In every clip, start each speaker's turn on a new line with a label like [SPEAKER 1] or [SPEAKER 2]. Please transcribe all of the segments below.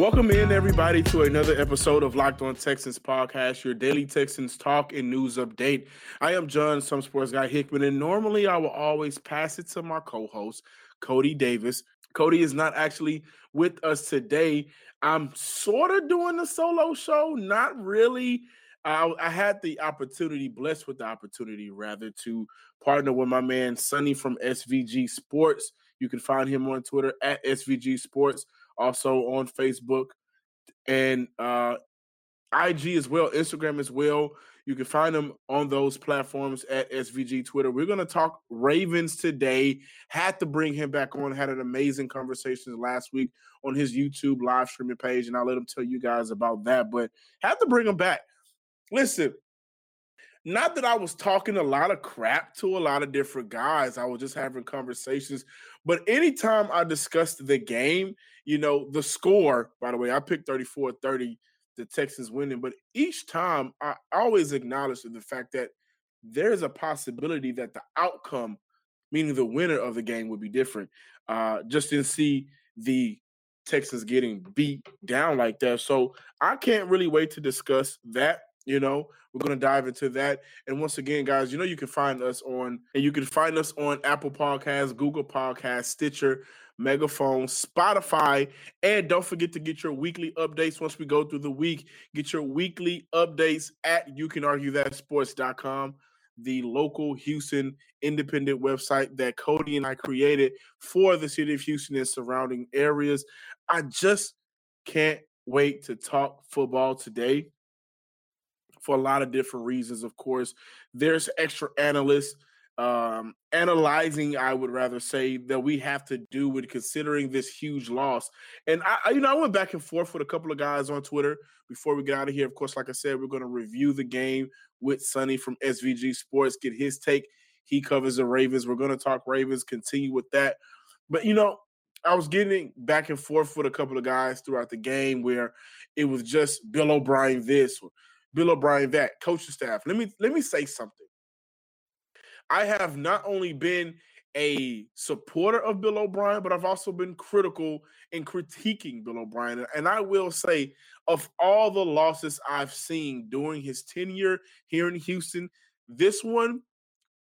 [SPEAKER 1] Welcome in, everybody, to another episode of Locked On Texans podcast, your daily Texans talk and news update. I am John, some sports guy Hickman, and normally I will always pass it to my co host, Cody Davis. Cody is not actually with us today. I'm sort of doing a solo show, not really. I, I had the opportunity, blessed with the opportunity, rather, to partner with my man Sonny from SVG Sports. You can find him on Twitter at SVG Sports also on Facebook and uh, IG as well, Instagram as well. You can find them on those platforms at SVG Twitter. We're going to talk Ravens today. Had to bring him back on. Had an amazing conversation last week on his YouTube live streaming page, and I'll let him tell you guys about that. But had to bring him back. Listen, not that I was talking a lot of crap to a lot of different guys. I was just having conversations. But anytime I discussed the game, you know, the score, by the way, I picked 34 30, the Texans winning. But each time I always acknowledge the fact that there's a possibility that the outcome, meaning the winner of the game, would be different. Uh, just didn't see the Texans getting beat down like that. So I can't really wait to discuss that you know, we're going to dive into that. And once again, guys, you know, you can find us on, and you can find us on Apple Podcasts, Google Podcasts, Stitcher, Megaphone, Spotify, and don't forget to get your weekly updates once we go through the week. Get your weekly updates at you can argue that sports.com, the local Houston independent website that Cody and I created for the city of Houston and surrounding areas. I just can't wait to talk football today for a lot of different reasons. Of course, there's extra analysts um, analyzing, I would rather say, that we have to do with considering this huge loss. And I, you know, I went back and forth with a couple of guys on Twitter before we get out of here. Of course, like I said, we're going to review the game with Sonny from SVG Sports, get his take. He covers the Ravens. We're going to talk Ravens, continue with that. But you know, I was getting back and forth with a couple of guys throughout the game where it was just Bill O'Brien this Bill O'Brien that, coaching staff. Let me let me say something. I have not only been a supporter of Bill O'Brien, but I've also been critical in critiquing Bill O'Brien. And I will say, of all the losses I've seen during his tenure here in Houston, this one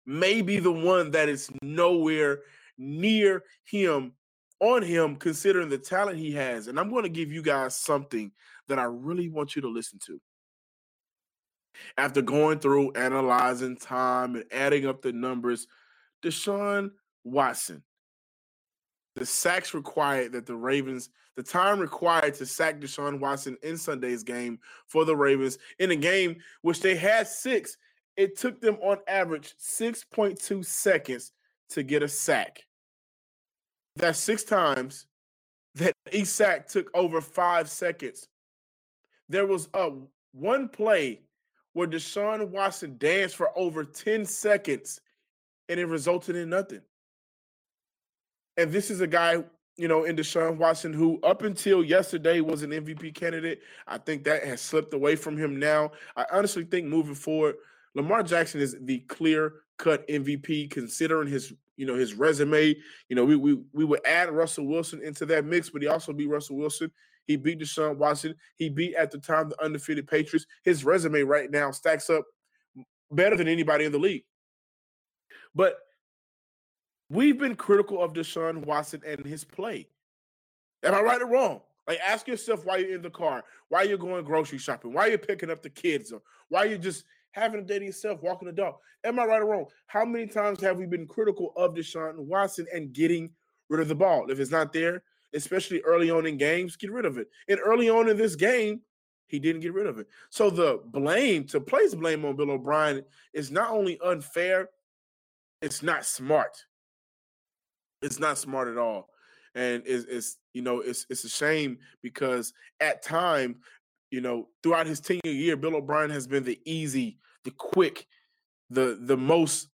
[SPEAKER 1] may be the one that is nowhere near him on him, considering the talent he has. And I'm going to give you guys something that I really want you to listen to after going through analyzing time and adding up the numbers, Deshaun Watson, the sacks required that the Ravens, the time required to sack Deshaun Watson in Sunday's game for the Ravens in a game which they had six, it took them on average 6.2 seconds to get a sack. That's six times that each sack took over five seconds. There was a one play where Deshaun Watson danced for over 10 seconds and it resulted in nothing. And this is a guy, you know, in Deshaun Watson who up until yesterday was an MVP candidate. I think that has slipped away from him now. I honestly think moving forward, Lamar Jackson is the clear cut MVP considering his you know his resume. You know, we we we would add Russell Wilson into that mix, but he also be Russell Wilson. He beat Deshaun Watson. He beat at the time the undefeated Patriots. His resume right now stacks up better than anybody in the league. But we've been critical of Deshaun Watson and his play. Am I right or wrong? Like, ask yourself why you're in the car, why you're going grocery shopping, why you're picking up the kids, or why you're just having a day to yourself, walking the dog. Am I right or wrong? How many times have we been critical of Deshaun Watson and getting rid of the ball? If it's not there, especially early on in games, get rid of it. And early on in this game, he didn't get rid of it. So the blame to place blame on Bill O'Brien is not only unfair, it's not smart. It's not smart at all. and it's, it's you know it's it's a shame because at time, you know, throughout his tenure year, Bill O'Brien has been the easy, the quick, the the most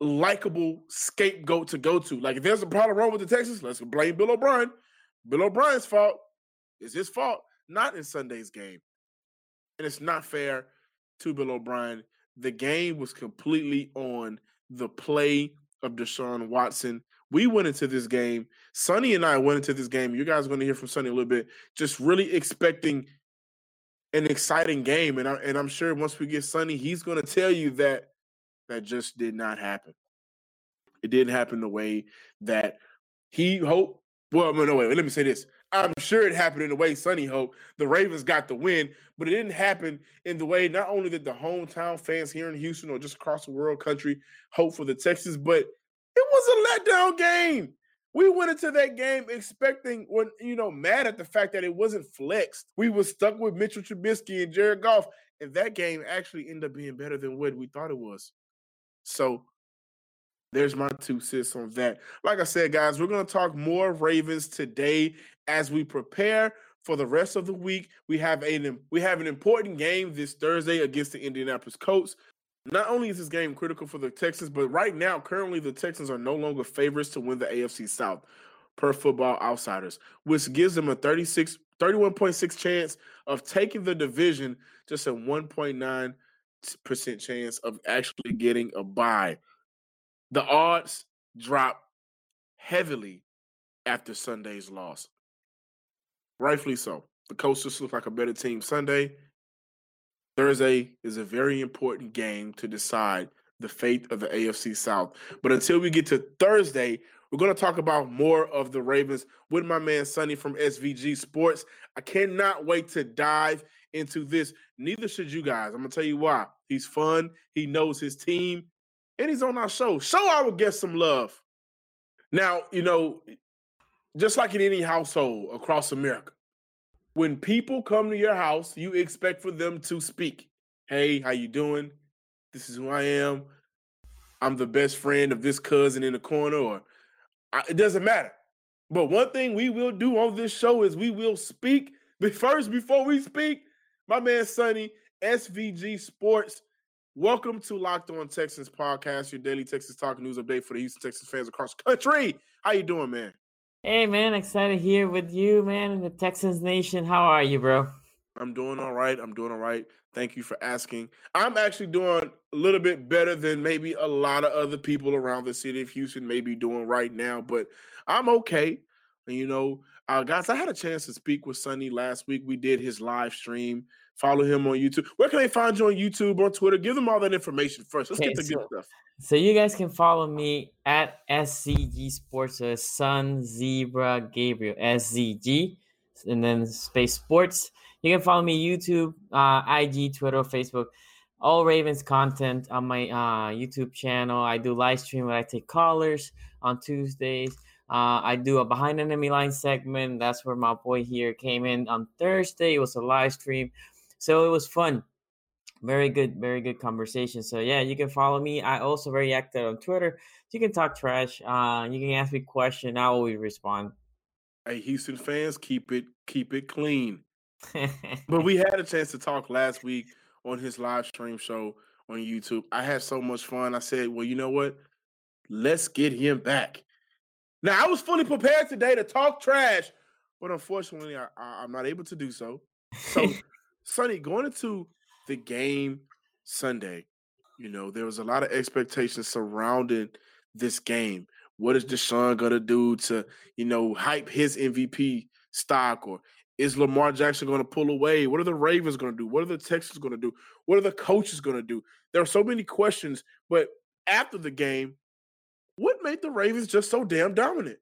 [SPEAKER 1] likable scapegoat to go to. Like if there's a problem wrong with the Texans, let's blame Bill O'Brien. Bill O'Brien's fault. It's his fault, not in Sunday's game. And it's not fair to Bill O'Brien. The game was completely on the play of Deshaun Watson. We went into this game. Sonny and I went into this game. You guys are going to hear from Sonny a little bit. Just really expecting an exciting game, and I, and I'm sure once we get Sonny, he's going to tell you that that just did not happen. It didn't happen the way that he hoped. Well, no, wait. Let me say this. I'm sure it happened in the way Sonny hoped. The Ravens got the win, but it didn't happen in the way not only did the hometown fans here in Houston or just across the world country hope for the Texans, but it was a letdown game. We went into that game expecting, when you know, mad at the fact that it wasn't flexed. We were stuck with Mitchell Trubisky and Jared Goff, and that game actually ended up being better than what we thought it was. So there's my two cents on that. Like I said, guys, we're going to talk more Ravens today as we prepare for the rest of the week. We have a we have an important game this Thursday against the Indianapolis Colts. Not only is this game critical for the Texans, but right now, currently, the Texans are no longer favorites to win the AFC South per football outsiders, which gives them a 36, 31.6 chance of taking the division, just a 1.9 percent chance of actually getting a buy. The odds drop heavily after Sunday's loss. Rightfully so. The Coasters look like a better team Sunday. Thursday is a very important game to decide the fate of the AFC South. But until we get to Thursday, we're going to talk about more of the Ravens with my man Sonny from SVG Sports. I cannot wait to dive into this. Neither should you guys. I'm gonna tell you why. He's fun. He knows his team, and he's on our show. Show our guests some love. Now, you know, just like in any household across America, when people come to your house, you expect for them to speak. Hey, how you doing? This is who I am. I'm the best friend of this cousin in the corner, or I, it doesn't matter. But one thing we will do on this show is we will speak. But first, before we speak, my man Sonny, SVG Sports. Welcome to Locked On Texans podcast, your daily Texas talk news update for the Houston Texas fans across the country. How you doing, man?
[SPEAKER 2] Hey, man, excited here with you, man, in the Texans Nation. How are you, bro?
[SPEAKER 1] I'm doing all right. I'm doing all right. Thank you for asking. I'm actually doing a little bit better than maybe a lot of other people around the city of Houston may be doing right now, but I'm okay. And you know, uh, guys, I had a chance to speak with Sonny last week. We did his live stream Follow him on YouTube. Where can they find you on YouTube, on Twitter? Give them all that information first. Let's okay, get the so, good stuff.
[SPEAKER 2] So you guys can follow me at SCG Sports, so Sun Zebra Gabriel SZG, and then Space Sports. You can follow me YouTube, uh, IG, Twitter, Facebook. All Ravens content on my uh, YouTube channel. I do live stream where I take callers on Tuesdays. Uh, I do a behind enemy line segment. That's where my boy here came in on Thursday. It was a live stream so it was fun. Very good, very good conversation. So yeah, you can follow me. I also very active on Twitter. You can talk trash. Uh, you can ask me question. I always respond.
[SPEAKER 1] Hey, Houston fans, keep it keep it clean. but we had a chance to talk last week on his live stream show on YouTube. I had so much fun. I said, well, you know what? Let's get him back. Now I was fully prepared today to talk trash, but unfortunately, I, I, I'm not able to do so. So Sonny, going into the game Sunday, you know, there was a lot of expectations surrounding this game. What is Deshaun gonna do to, you know, hype his MVP stock? Or is Lamar Jackson gonna pull away? What are the Ravens gonna do? What are the Texans gonna do? What are the coaches gonna do? There are so many questions, but after the game, what made the Ravens just so damn dominant?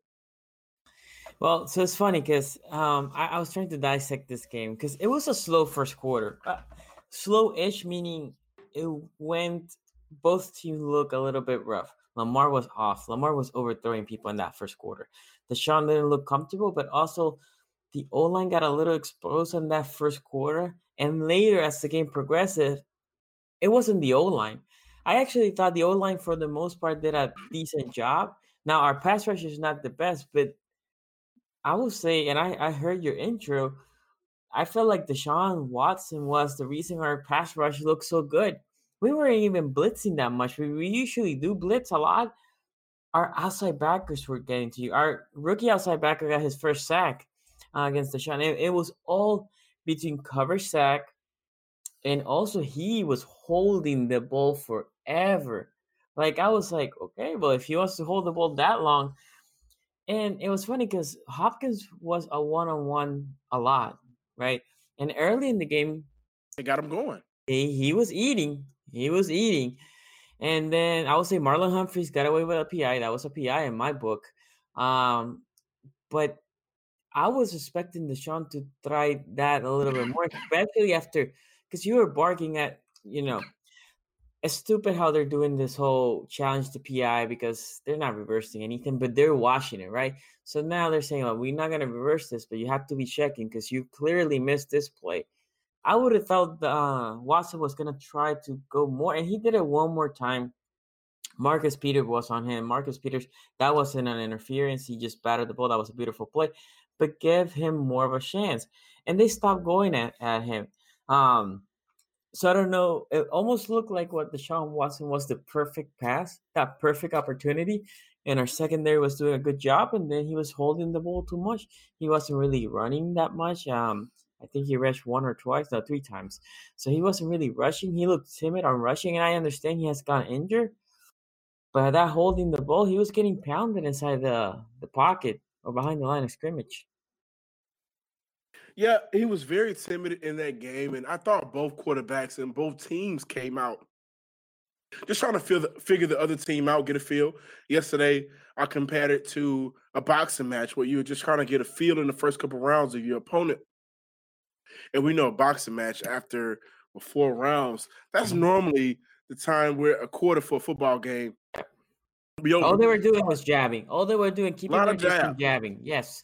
[SPEAKER 2] Well, so it's funny because um, I, I, was trying to dissect this game because it was a slow first quarter. Uh, slow-ish meaning it went. Both teams look a little bit rough. Lamar was off. Lamar was overthrowing people in that first quarter. Deshaun didn't look comfortable, but also the O line got a little exposed in that first quarter. And later, as the game progressed, it wasn't the O line. I actually thought the O line, for the most part, did a decent job Now our pass rush is not the best, but I will say, and I, I heard your intro, I felt like Deshaun Watson was the reason our pass rush looked so good. We weren't even blitzing that much. We, we usually do blitz a lot. Our outside backers were getting to you. Our rookie outside backer got his first sack uh, against Deshaun. It, it was all between cover sack, and also he was holding the ball forever. Like I was like, okay, well, if he wants to hold the ball that long, and it was funny because Hopkins was a one-on-one a lot, right? And early in the game,
[SPEAKER 1] they got him going.
[SPEAKER 2] He, he was eating. He was eating. And then I would say Marlon Humphreys got away with a PI. That was a PI in my book. Um, but I was expecting Deshaun to try that a little bit more, especially after because you were barking at, you know, it's stupid how they're doing this whole challenge to PI because they're not reversing anything, but they're washing it, right? So now they're saying, "Oh, we're not going to reverse this, but you have to be checking because you clearly missed this play." I would have thought uh, Watson was going to try to go more, and he did it one more time. Marcus Peters was on him. Marcus Peters, that wasn't an interference. He just batted the ball. That was a beautiful play, but give him more of a chance. And they stopped going at, at him. Um, so I don't know. It almost looked like what Deshaun Watson was the perfect pass, that perfect opportunity. And our secondary was doing a good job, and then he was holding the ball too much. He wasn't really running that much. Um, I think he rushed one or twice, no, three times. So he wasn't really rushing. He looked timid on rushing, and I understand he has gotten injured. But that holding the ball, he was getting pounded inside the the pocket or behind the line of scrimmage.
[SPEAKER 1] Yeah, he was very timid in that game, and I thought both quarterbacks and both teams came out just trying to feel the, figure the other team out, get a feel. Yesterday, I compared it to a boxing match where you were just trying to get a feel in the first couple rounds of your opponent. And we know a boxing match after four rounds, that's normally the time where a quarter for a football game.
[SPEAKER 2] All they were doing was jabbing. All they were doing, keeping them jab. jabbing. Yes.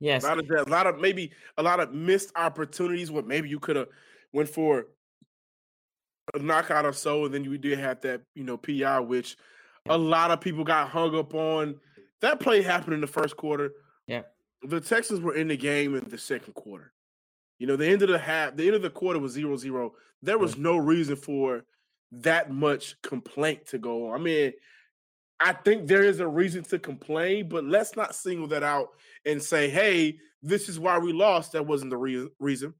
[SPEAKER 2] Yes.
[SPEAKER 1] A lot of that, a lot of maybe a lot of missed opportunities What maybe you could have went for a knockout or so, and then you did have that, you know, PI, which yeah. a lot of people got hung up on. That play happened in the first quarter.
[SPEAKER 2] Yeah.
[SPEAKER 1] The Texans were in the game in the second quarter. You know, the end of the half, the end of the quarter was zero zero. There was no reason for that much complaint to go on. I mean, I think there is a reason to complain, but let's not single that out and say, "Hey, this is why we lost." That wasn't the re- reason.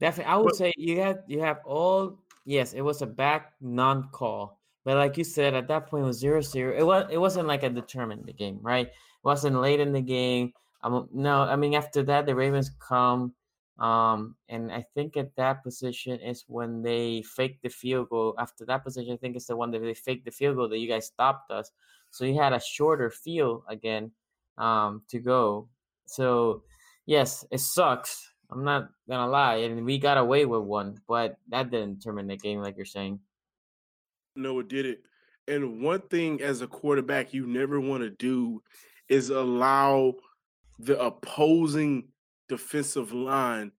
[SPEAKER 2] Definitely, I would but, say you have you have all. Yes, it was a back non-call, but like you said, at that point it was zero zero. It was it wasn't like a determined the game, right? It wasn't late in the game. Um, no, I mean after that the Ravens come um, and I think at that position is when they fake the field goal. After that position, I think it's the one that they faked the field goal that you guys stopped us. So you had a shorter field again um, to go. So yes, it sucks. I'm not gonna lie, and we got away with one, but that didn't determine the game, like you're saying.
[SPEAKER 1] No, it didn't. And one thing as a quarterback you never want to do is allow the opposing defensive line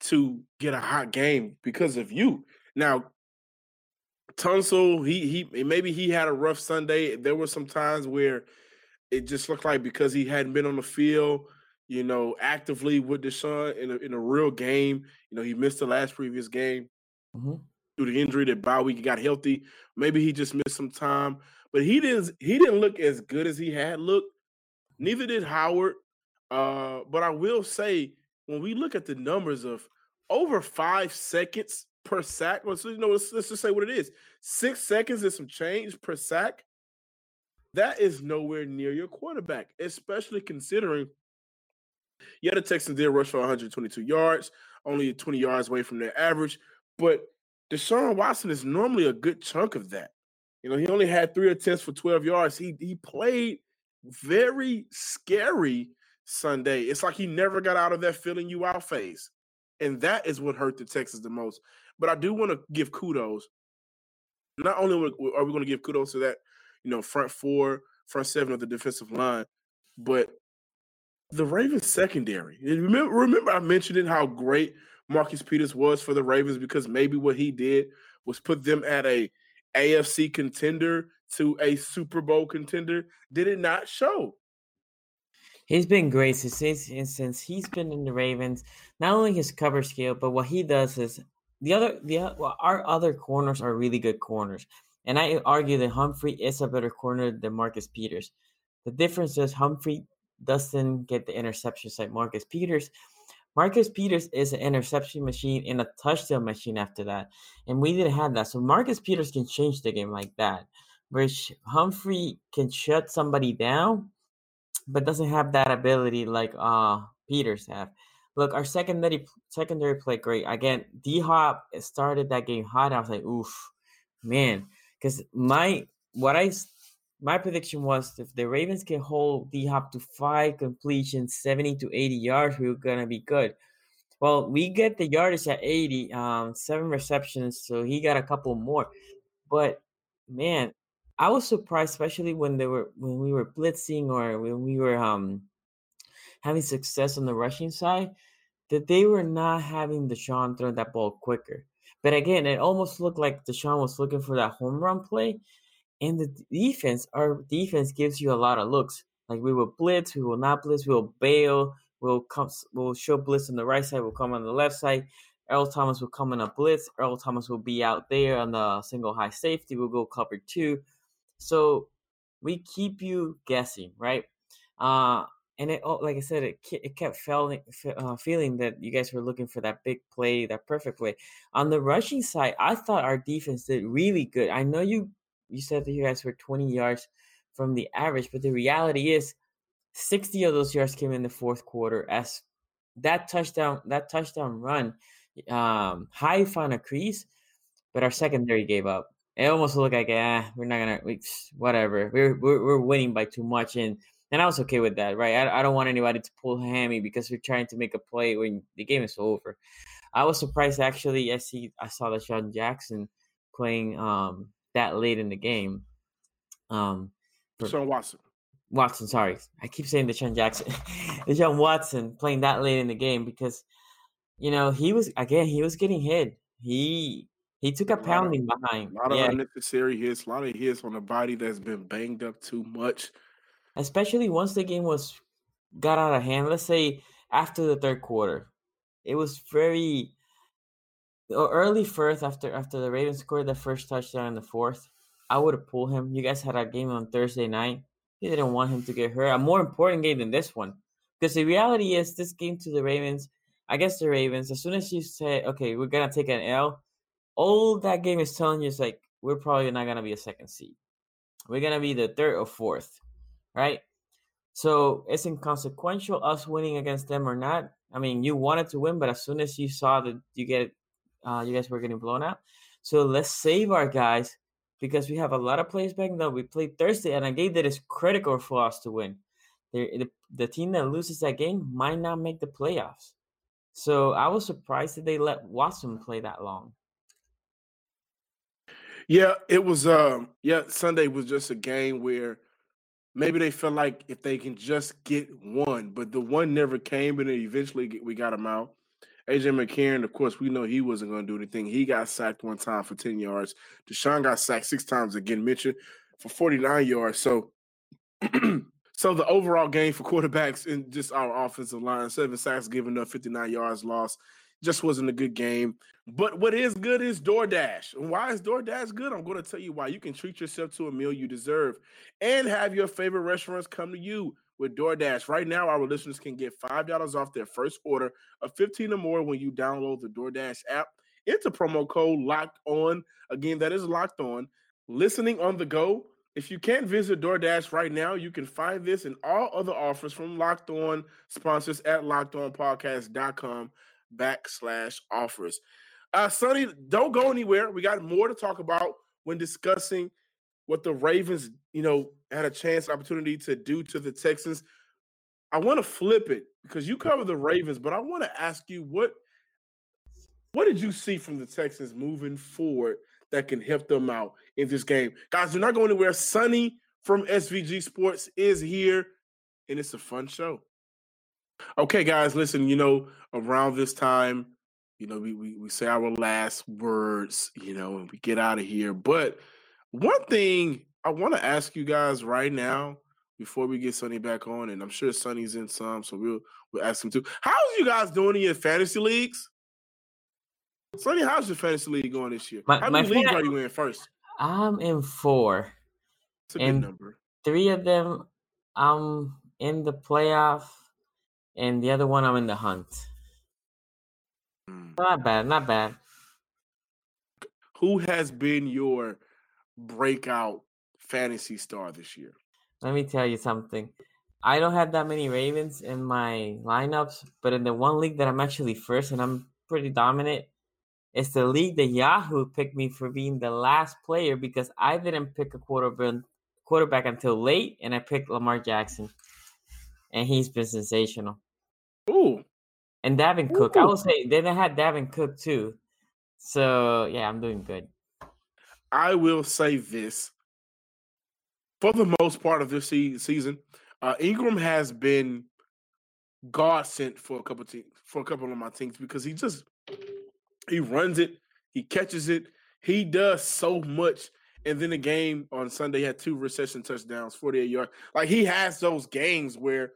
[SPEAKER 1] to get a hot game because of you. Now, Tunsil, he he maybe he had a rough Sunday. There were some times where it just looked like because he hadn't been on the field, you know, actively with Deshaun in a, in a real game. You know, he missed the last previous game mm-hmm. due to injury. That bye week he got healthy. Maybe he just missed some time, but he didn't. He didn't look as good as he had looked. Neither did Howard. Uh, but I will say, when we look at the numbers of over five seconds per sack, you know, let's, let's just say what it is: six seconds and some change per sack. That is nowhere near your quarterback, especially considering yeah, the Texans did rush for 122 yards, only 20 yards away from their average. But Deshaun Watson is normally a good chunk of that. You know, he only had three attempts for 12 yards. He he played very scary Sunday. It's like he never got out of that filling you out phase. And that is what hurt the Texans the most. But I do want to give kudos. Not only are we going to give kudos to that, you know, front four, front seven of the defensive line, but the Ravens secondary. Remember, remember I mentioned how great Marcus Peters was for the Ravens because maybe what he did was put them at a AFC contender to a Super Bowl contender, did it not show?
[SPEAKER 2] He's been great since since he's been in the Ravens. Not only his cover skill, but what he does is the other the well, our other corners are really good corners, and I argue that Humphrey is a better corner than Marcus Peters. The difference is Humphrey doesn't get the interceptions like Marcus Peters. Marcus Peters is an interception machine and a touchdown machine after that. And we didn't have that. So Marcus Peters can change the game like that. Which Humphrey can shut somebody down, but doesn't have that ability like uh Peters have. Look, our secondary secondary played great. Again, D Hop started that game hot. I was like, oof, man. Because my what I my prediction was if the Ravens can hold D Hop to five completions, 70 to 80 yards, we are gonna be good. Well, we get the yardage at 80, um, seven receptions, so he got a couple more. But man, I was surprised, especially when they were when we were blitzing or when we were um having success on the rushing side, that they were not having Deshaun throw that ball quicker. But again, it almost looked like Deshaun was looking for that home run play, and the defense, our defense gives you a lot of looks. Like we will blitz, we will not blitz, we will bail, we'll come, we'll show blitz on the right side, we'll come on the left side. Earl Thomas will come in a blitz. Earl Thomas will be out there on the single high safety. We'll go cover two. So we keep you guessing, right? Uh, and it, oh, like I said, it it kept feeling uh, feeling that you guys were looking for that big play, that perfect play. On the rushing side, I thought our defense did really good. I know you you said that you guys were 20 yards from the average, but the reality is 60 of those yards came in the fourth quarter as that touchdown, that touchdown run, um, Hyde found a crease, but our secondary gave up. It almost looked like, eh, we're not gonna, we, whatever. We're, we're we're winning by too much, and and I was okay with that, right? I, I don't want anybody to pull hammy because we're trying to make a play when the game is over. I was surprised actually. I see, I saw that Sean Jackson playing um that late in the game. Um,
[SPEAKER 1] Sean Watson.
[SPEAKER 2] Watson, sorry, I keep saying Deshaun Jackson, the Deshaun Watson playing that late in the game because, you know, he was again he was getting hit. He he took a, a pounding
[SPEAKER 1] of,
[SPEAKER 2] behind.
[SPEAKER 1] A lot of yeah. unnecessary hits, a lot of hits on the body that's been banged up too much.
[SPEAKER 2] Especially once the game was got out of hand. Let's say after the third quarter, it was very early first after after the Ravens scored the first touchdown in the fourth, I would have pulled him. You guys had a game on Thursday night. You didn't want him to get hurt. A more important game than this one. Because the reality is this game to the Ravens, I guess the Ravens, as soon as you say, okay, we're gonna take an L, all that game is telling you is like we're probably not gonna be a second seed. We're gonna be the third or fourth, right? So it's inconsequential us winning against them or not. I mean, you wanted to win, but as soon as you saw that you get uh, you guys were getting blown out. So let's save our guys because we have a lot of players back now. We played Thursday, and a game that is critical for us to win. The, the, the team that loses that game might not make the playoffs. So I was surprised that they let Watson play that long.
[SPEAKER 1] Yeah, it was. Um, yeah, Sunday was just a game where maybe they felt like if they can just get one, but the one never came, and then eventually we got them out. AJ McCarron, of course, we know he wasn't going to do anything. He got sacked one time for 10 yards. Deshaun got sacked six times again, Mitchell for 49 yards. So, so the overall game for quarterbacks in just our offensive line, seven sacks given up, 59 yards lost, just wasn't a good game. But what is good is DoorDash. And why is DoorDash good? I'm going to tell you why. You can treat yourself to a meal you deserve and have your favorite restaurants come to you with DoorDash. Right now, our listeners can get $5 off their first order of 15 or more when you download the DoorDash app. Enter promo code locked on. Again, that is locked on. Listening on the go. If you can't visit DoorDash right now, you can find this and all other offers from Locked On sponsors at lockedonpodcast.com backslash offers. Uh, Sonny, don't go anywhere. We got more to talk about when discussing what the Ravens, you know, had a chance, opportunity to do to the Texans. I want to flip it because you cover the Ravens, but I want to ask you what what did you see from the Texans moving forward that can help them out in this game? Guys, they're not going anywhere. Sonny from SVG Sports is here, and it's a fun show. Okay, guys, listen, you know, around this time, you know, we, we, we say our last words, you know, and we get out of here. But one thing I want to ask you guys right now before we get Sonny back on, and I'm sure Sonny's in some, so we'll we'll ask him too. How's you guys doing in your fantasy leagues? Sonny, how's your fantasy league going this year?
[SPEAKER 2] My-
[SPEAKER 1] How many leagues are you in first?
[SPEAKER 2] I'm in four.
[SPEAKER 1] It's a
[SPEAKER 2] And-
[SPEAKER 1] good number.
[SPEAKER 2] Three of them, I'm in the playoff, and the other one, I'm in the hunt.
[SPEAKER 1] Mm.
[SPEAKER 2] Not bad, not bad.
[SPEAKER 1] Who has been your breakout fantasy star this year?
[SPEAKER 2] Let me tell you something. I don't have that many Ravens in my lineups, but in the one league that I'm actually first and I'm pretty dominant, it's the league that Yahoo picked me for being the last player because I didn't pick a quarterback quarterback until late, and I picked Lamar Jackson, and he's been sensational.
[SPEAKER 1] Ooh,
[SPEAKER 2] And Dalvin Cook, I will say then I had Dalvin Cook too. So yeah, I'm doing good.
[SPEAKER 1] I will say this. For the most part of this se- season, uh, Ingram has been God sent for a couple teams for a couple of my teams because he just he runs it, he catches it, he does so much. And then the game on Sunday had two reception touchdowns, 48 yards. Like he has those games where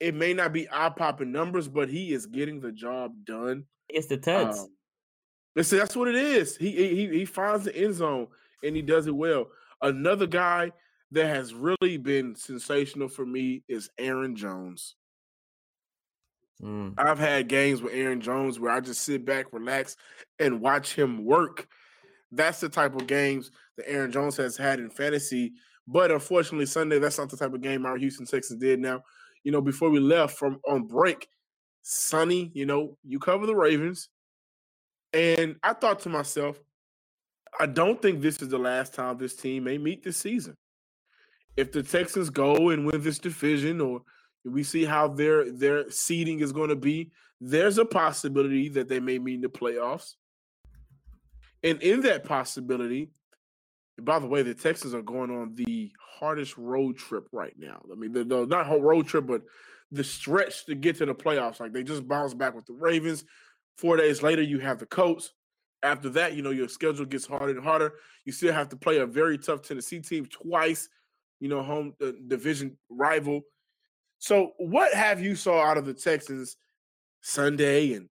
[SPEAKER 1] it may not be eye popping numbers, but he is getting the job done.
[SPEAKER 2] It's the Tuds.
[SPEAKER 1] Um, listen, that's what it is. He he he finds the end zone and he does it well. Another guy that has really been sensational for me is Aaron Jones.
[SPEAKER 2] Mm.
[SPEAKER 1] I've had games with Aaron Jones where I just sit back, relax, and watch him work. That's the type of games that Aaron Jones has had in fantasy. But unfortunately, Sunday, that's not the type of game our Houston Texans did. Now, you know, before we left from on break, Sonny, you know, you cover the Ravens. And I thought to myself, I don't think this is the last time this team may meet this season. If the Texans go and win this division, or we see how their their seeding is going to be, there's a possibility that they may meet in the playoffs. And in that possibility, by the way, the Texans are going on the hardest road trip right now. I mean, the, not whole road trip, but the stretch to get to the playoffs. Like they just bounced back with the Ravens. Four days later, you have the Colts. After that, you know, your schedule gets harder and harder. You still have to play a very tough Tennessee team twice, you know, home uh, division rival. So, what have you saw out of the Texans Sunday and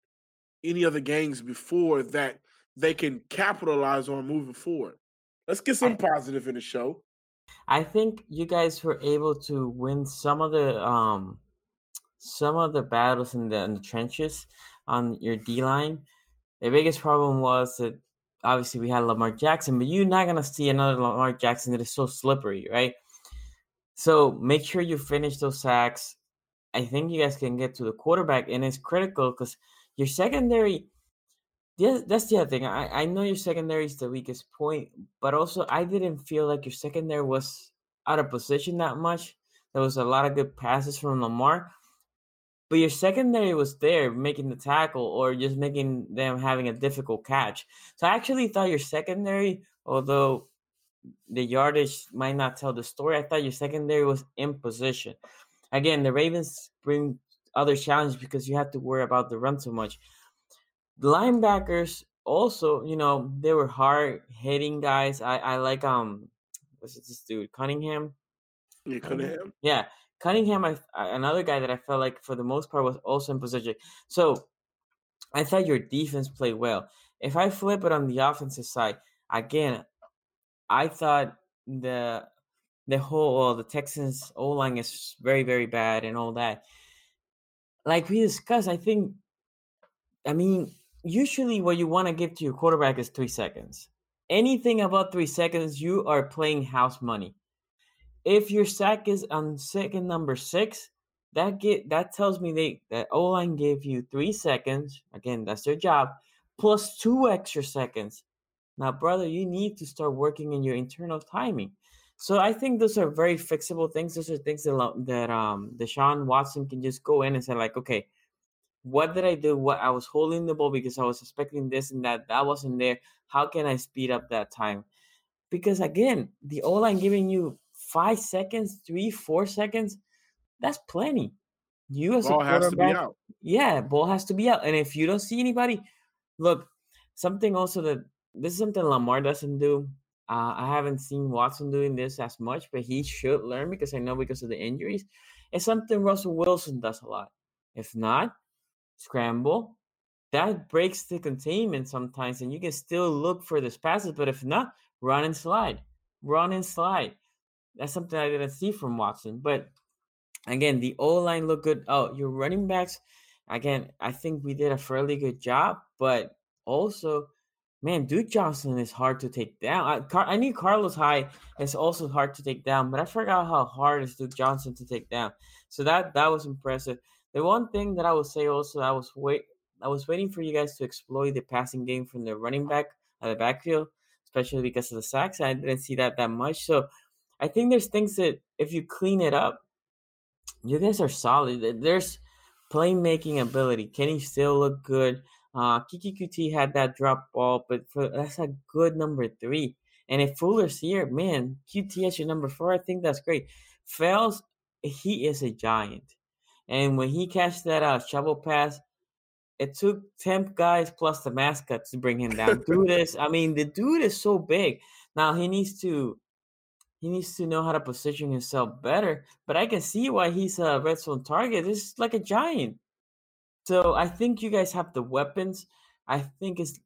[SPEAKER 1] any other games before that they can capitalize on moving forward? Let's get some positive in the show.
[SPEAKER 2] I think you guys were able to win some of the um some of the battles in the, in the trenches on your D line. The biggest problem was that obviously we had Lamar Jackson, but you're not gonna see another Lamar Jackson that is so slippery, right? So make sure you finish those sacks. I think you guys can get to the quarterback, and it's critical because your secondary. Yeah, that's the other thing. I, I know your secondary is the weakest point, but also I didn't feel like your secondary was out of position that much. There was a lot of good passes from Lamar, but your secondary was there making the tackle or just making them having a difficult catch. So I actually thought your secondary, although the yardage might not tell the story, I thought your secondary was in position. Again, the Ravens bring other challenges because you have to worry about the run so much. The linebackers also, you know, they were hard hitting guys. I, I like um what's this dude? Cunningham.
[SPEAKER 1] You Cunningham.
[SPEAKER 2] Yeah. Cunningham, I, I- another guy that I felt like for the most part was also in position. So I thought your defense played well. If I flip it on the offensive side, again, I thought the the whole well, the Texans O line is very very bad and all that. Like we discussed, I think. I mean, usually what you want to give to your quarterback is three seconds. Anything above three seconds, you are playing house money. If your sack is on second number six, that get that tells me they that O line gave you three seconds. Again, that's their job, plus two extra seconds. Now, brother, you need to start working in your internal timing. So I think those are very fixable things. Those are things that that um Deshaun Watson can just go in and say like, okay, what did I do? What I was holding the ball because I was expecting this and that. That wasn't there. How can I speed up that time? Because again, the O line giving you five seconds, three, four seconds, that's plenty. You as
[SPEAKER 1] Ball
[SPEAKER 2] a
[SPEAKER 1] has to be
[SPEAKER 2] quarterback,
[SPEAKER 1] out.
[SPEAKER 2] yeah, ball has to be out. And if you don't see anybody, look, something also that this is something Lamar doesn't do. Uh, I haven't seen Watson doing this as much, but he should learn because I know because of the injuries. It's something Russell Wilson does a lot. If not, scramble. That breaks the containment sometimes, and you can still look for this passes. But if not, run and slide, run and slide. That's something I didn't see from Watson. But again, the O line looked good. Oh, your running backs. Again, I think we did a fairly good job, but also man, Duke Johnson is hard to take down. I, Car- I knew Carlos Hyde is also hard to take down, but I forgot how hard is Duke Johnson to take down. So that that was impressive. The one thing that I would say also, I was wait, I was waiting for you guys to exploit the passing game from the running back at the backfield, especially because of the sacks. I didn't see that that much. So I think there's things that if you clean it up, you guys are solid. There's playmaking ability. He still look good? Uh, Keke Coutee had that drop ball, but for, that's a good number three. And if Fuller's here, man, Coutee as your number four, I think that's great. Fells, he is a giant. And when he catch that uh, shovel pass, it took temp guys plus the mascot to bring him down. dude is, I mean, the dude is so big. Now he needs to he needs to know how to position himself better. But I can see why he's a red zone target. This is like a giant. So I think you guys have the weapons. I think it's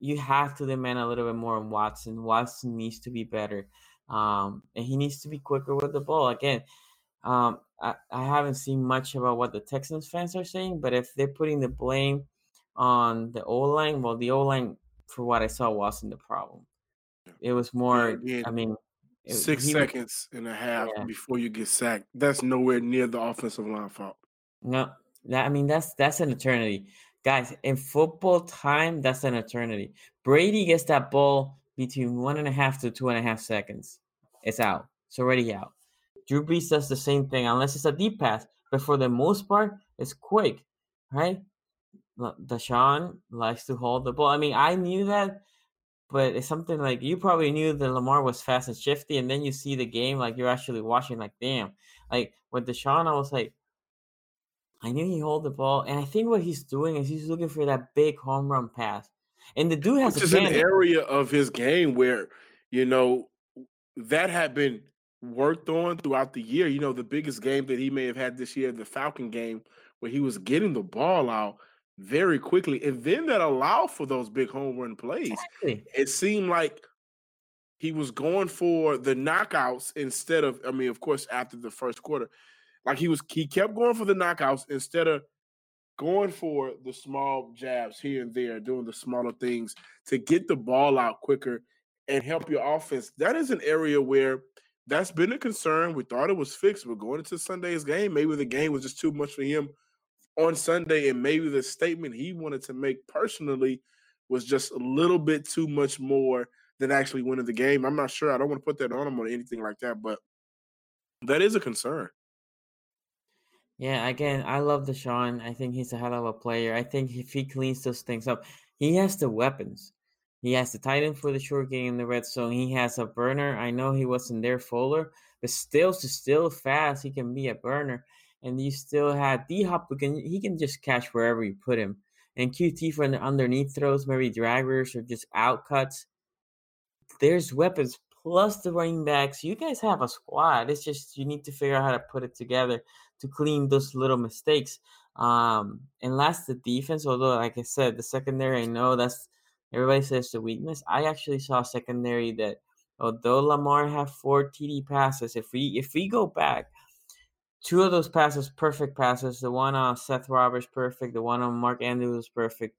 [SPEAKER 2] you have to demand a little bit more on Watson. Watson needs to be better, um, and he needs to be quicker with the ball. Again, um, I, I haven't seen much about what the Texans fans are saying, but if they're putting the blame on the O line, well, the O line, for what I saw, wasn't the problem. It was more. Yeah, I mean,
[SPEAKER 1] six he, seconds and a half yeah. before you get sacked. That's nowhere near the offensive line fault.
[SPEAKER 2] No, that, I mean, that's that's an eternity, guys. In football time, that's an eternity. Brady gets that ball between one and a half to two and a half seconds. It's out. It's already out. Drew Brees does the same thing, unless it's a deep pass. But for the most part, it's quick, right? Deshaun likes to hold the ball. I mean, I knew that, but it's something like you probably knew that Lamar was fast and shifty, and then you see the game like you're actually watching, like, damn. Like with Deshaun, I was like, I knew he hold the ball, and I think what he's doing is he's looking for that big home run pass. And the dude has
[SPEAKER 1] Which is an area of his game where you know that had been worked on throughout the year. You know, the biggest game that he may have had this year, the Falcon game, where he was getting the ball out very quickly, and then that allowed for those big home run plays. Exactly. It seemed like he was going for the knockouts instead of, I mean, of course, after the first quarter, like he was, he kept going for the knockouts instead of going for the small jabs here and there, doing the smaller things to get the ball out quicker and help your offense. That is an area where that's been a concern. We thought it was fixed, but going into Sunday's game, maybe the game was just too much for him on Sunday, and maybe the statement he wanted to make personally was just a little bit too much more than actually winning the game. I'm not sure. I don't want to put that on him or anything like that, but that is a concern.
[SPEAKER 2] Yeah, again, I love Deshaun. I think he's a hell of a player. I think if he cleans those things up, he has the weapons. He has the tight end for the short game in the red zone. He has a burner. I know he wasn't there Fuller, but still, still fast. He can be a burner. And you still have D Hop he can just catch wherever you put him. And Coutee for the underneath throws, maybe draggers or just out cuts. There's weapons plus the running backs. You guys have a squad. It's just you need to figure out how to put it together to clean those little mistakes. Um, and last, the defense. Although, like I said, the secondary, I know that's everybody says the weakness. I actually saw secondary that although Lamar had four TD passes, if we if we go back, two of those passes perfect passes. The one on Seth Roberts perfect. The one on Mark Andrews perfect.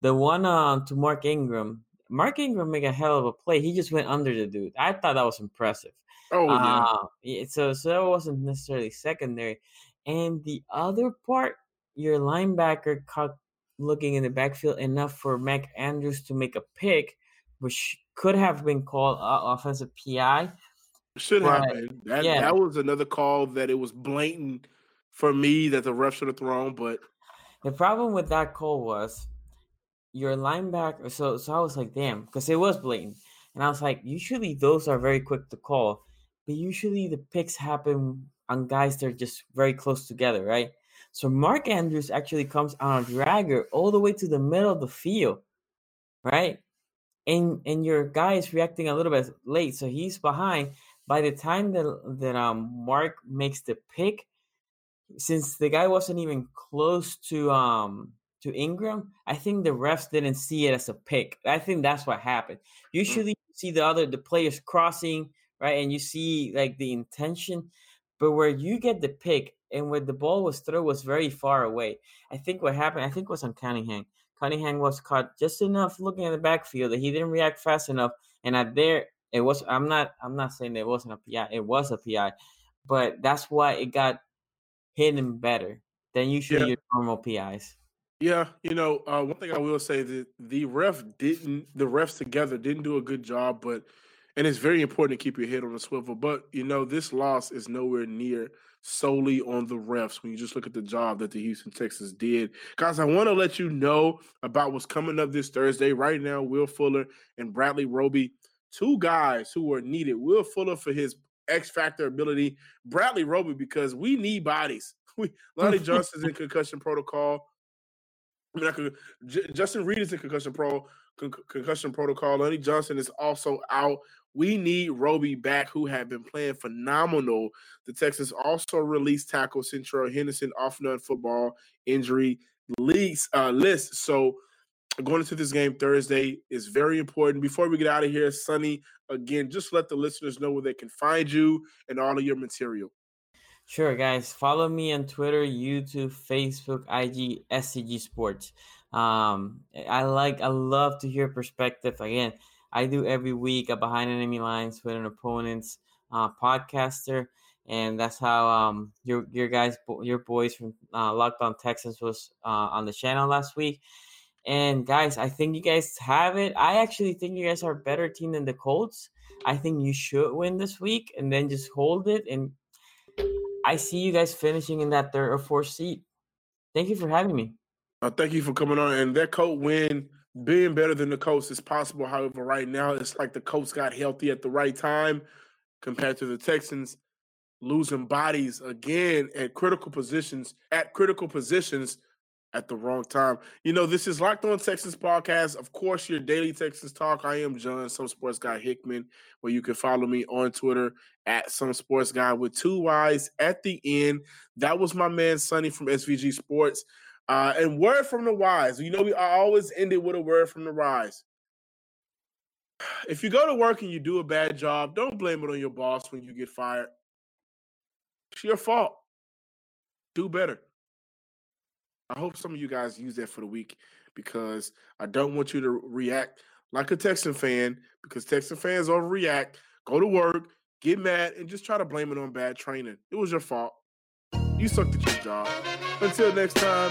[SPEAKER 2] The one on to Mark Ingram. Mark Ingram made a hell of a play. He just went under the dude. I thought that was impressive.
[SPEAKER 1] Oh yeah. Uh,
[SPEAKER 2] so so that wasn't necessarily secondary. And the other part, your linebacker caught looking in the backfield enough for Mark Andrews to make a pick, which could have been called uh, offensive PI.
[SPEAKER 1] Should but, have been. That, yeah. that was another call that it was blatant for me that the ref should have thrown. But
[SPEAKER 2] the problem with that call was your linebacker. So so I was like, damn, because it was blatant, and I was like, usually those are very quick to call but usually the picks happen on guys that are just very close together, right? So Mark Andrews actually comes on a dragger all the way to the middle of the field, right? and and your guy is reacting a little bit late, so he's behind. By the time that that um Mark makes the pick, since the guy wasn't even close to um to Ingram, I think the refs didn't see it as a pick. I think that's what happened. Mm. Usually, you see the other the players crossing right, and you see like the intention, but where you get the pick and where the ball was thrown was very far away. I think what happened, I think was on Cunningham. Cunningham was caught just enough looking at the backfield that he didn't react fast enough, and at there it was. I'm not. I'm not saying it wasn't a PI. It was a PI, but that's why it got hidden better than usually yeah. your normal PIs.
[SPEAKER 1] Yeah, you know, uh, one thing I will say that the ref didn't, the refs together didn't do a good job, but and it's very important to keep your head on the swivel. But you know, this loss is nowhere near solely on the refs when you just look at the job that the Houston Texans did. Guys, I want to let you know about what's coming up this Thursday. Right now, Will Fuller and Bradley Roby, two guys who are needed. Will Fuller for his X factor ability, Bradley Roby because we need bodies. We Lonnie Johnson's in concussion protocol. I mean, I could, J- Justin Reid is in concussion pro con- concussion protocol. Lonnie Johnson is also out. We need Roby back, who had been playing phenomenal. The Texans also released tackle Seantrel Henderson off non-football injury leagues uh, list. So going into this game Thursday is very important. Before we get out of here, Sonny, again, just let the listeners know where they can find you and all of your material.
[SPEAKER 2] Sure, guys. Follow me on Twitter, YouTube, Facebook, IG, SCG Sports. Um, I like, I love to hear perspective. Again, I do every week a behind enemy lines with an opponent's uh, podcaster, and that's how um your your guys, your boys from uh, Locked On Texans was uh, on the channel last week. And guys, I think you guys have it. I actually think you guys are a better team than the Colts. I think you should win this week and then just hold it and I see you guys finishing in that third or fourth seat. Thank you for having me.
[SPEAKER 1] Uh, thank you for coming on. And that coat win being better than the Colts is possible. However, right now it's like the Colts got healthy at the right time compared to the Texans losing bodies again at critical positions at critical positions at the wrong time. You know, this is Locked On Texans podcast. Of course, your daily Texans talk. I am John, some sports guy Hickman, where you can follow me on Twitter at some sports guy with two Y's at the end. That was my man Sonny from SVG Sports. Uh, and word from the wise. You know, we always end it with a word from the wise. If you go to work and you do a bad job, don't blame it on your boss when you get fired. It's your fault. Do better. I hope some of you guys use that for the week because I don't want you to react like a Texan fan because Texan fans overreact, go to work, get mad, and just try to blame it on bad training. It was your fault. You sucked at your job. Until next time,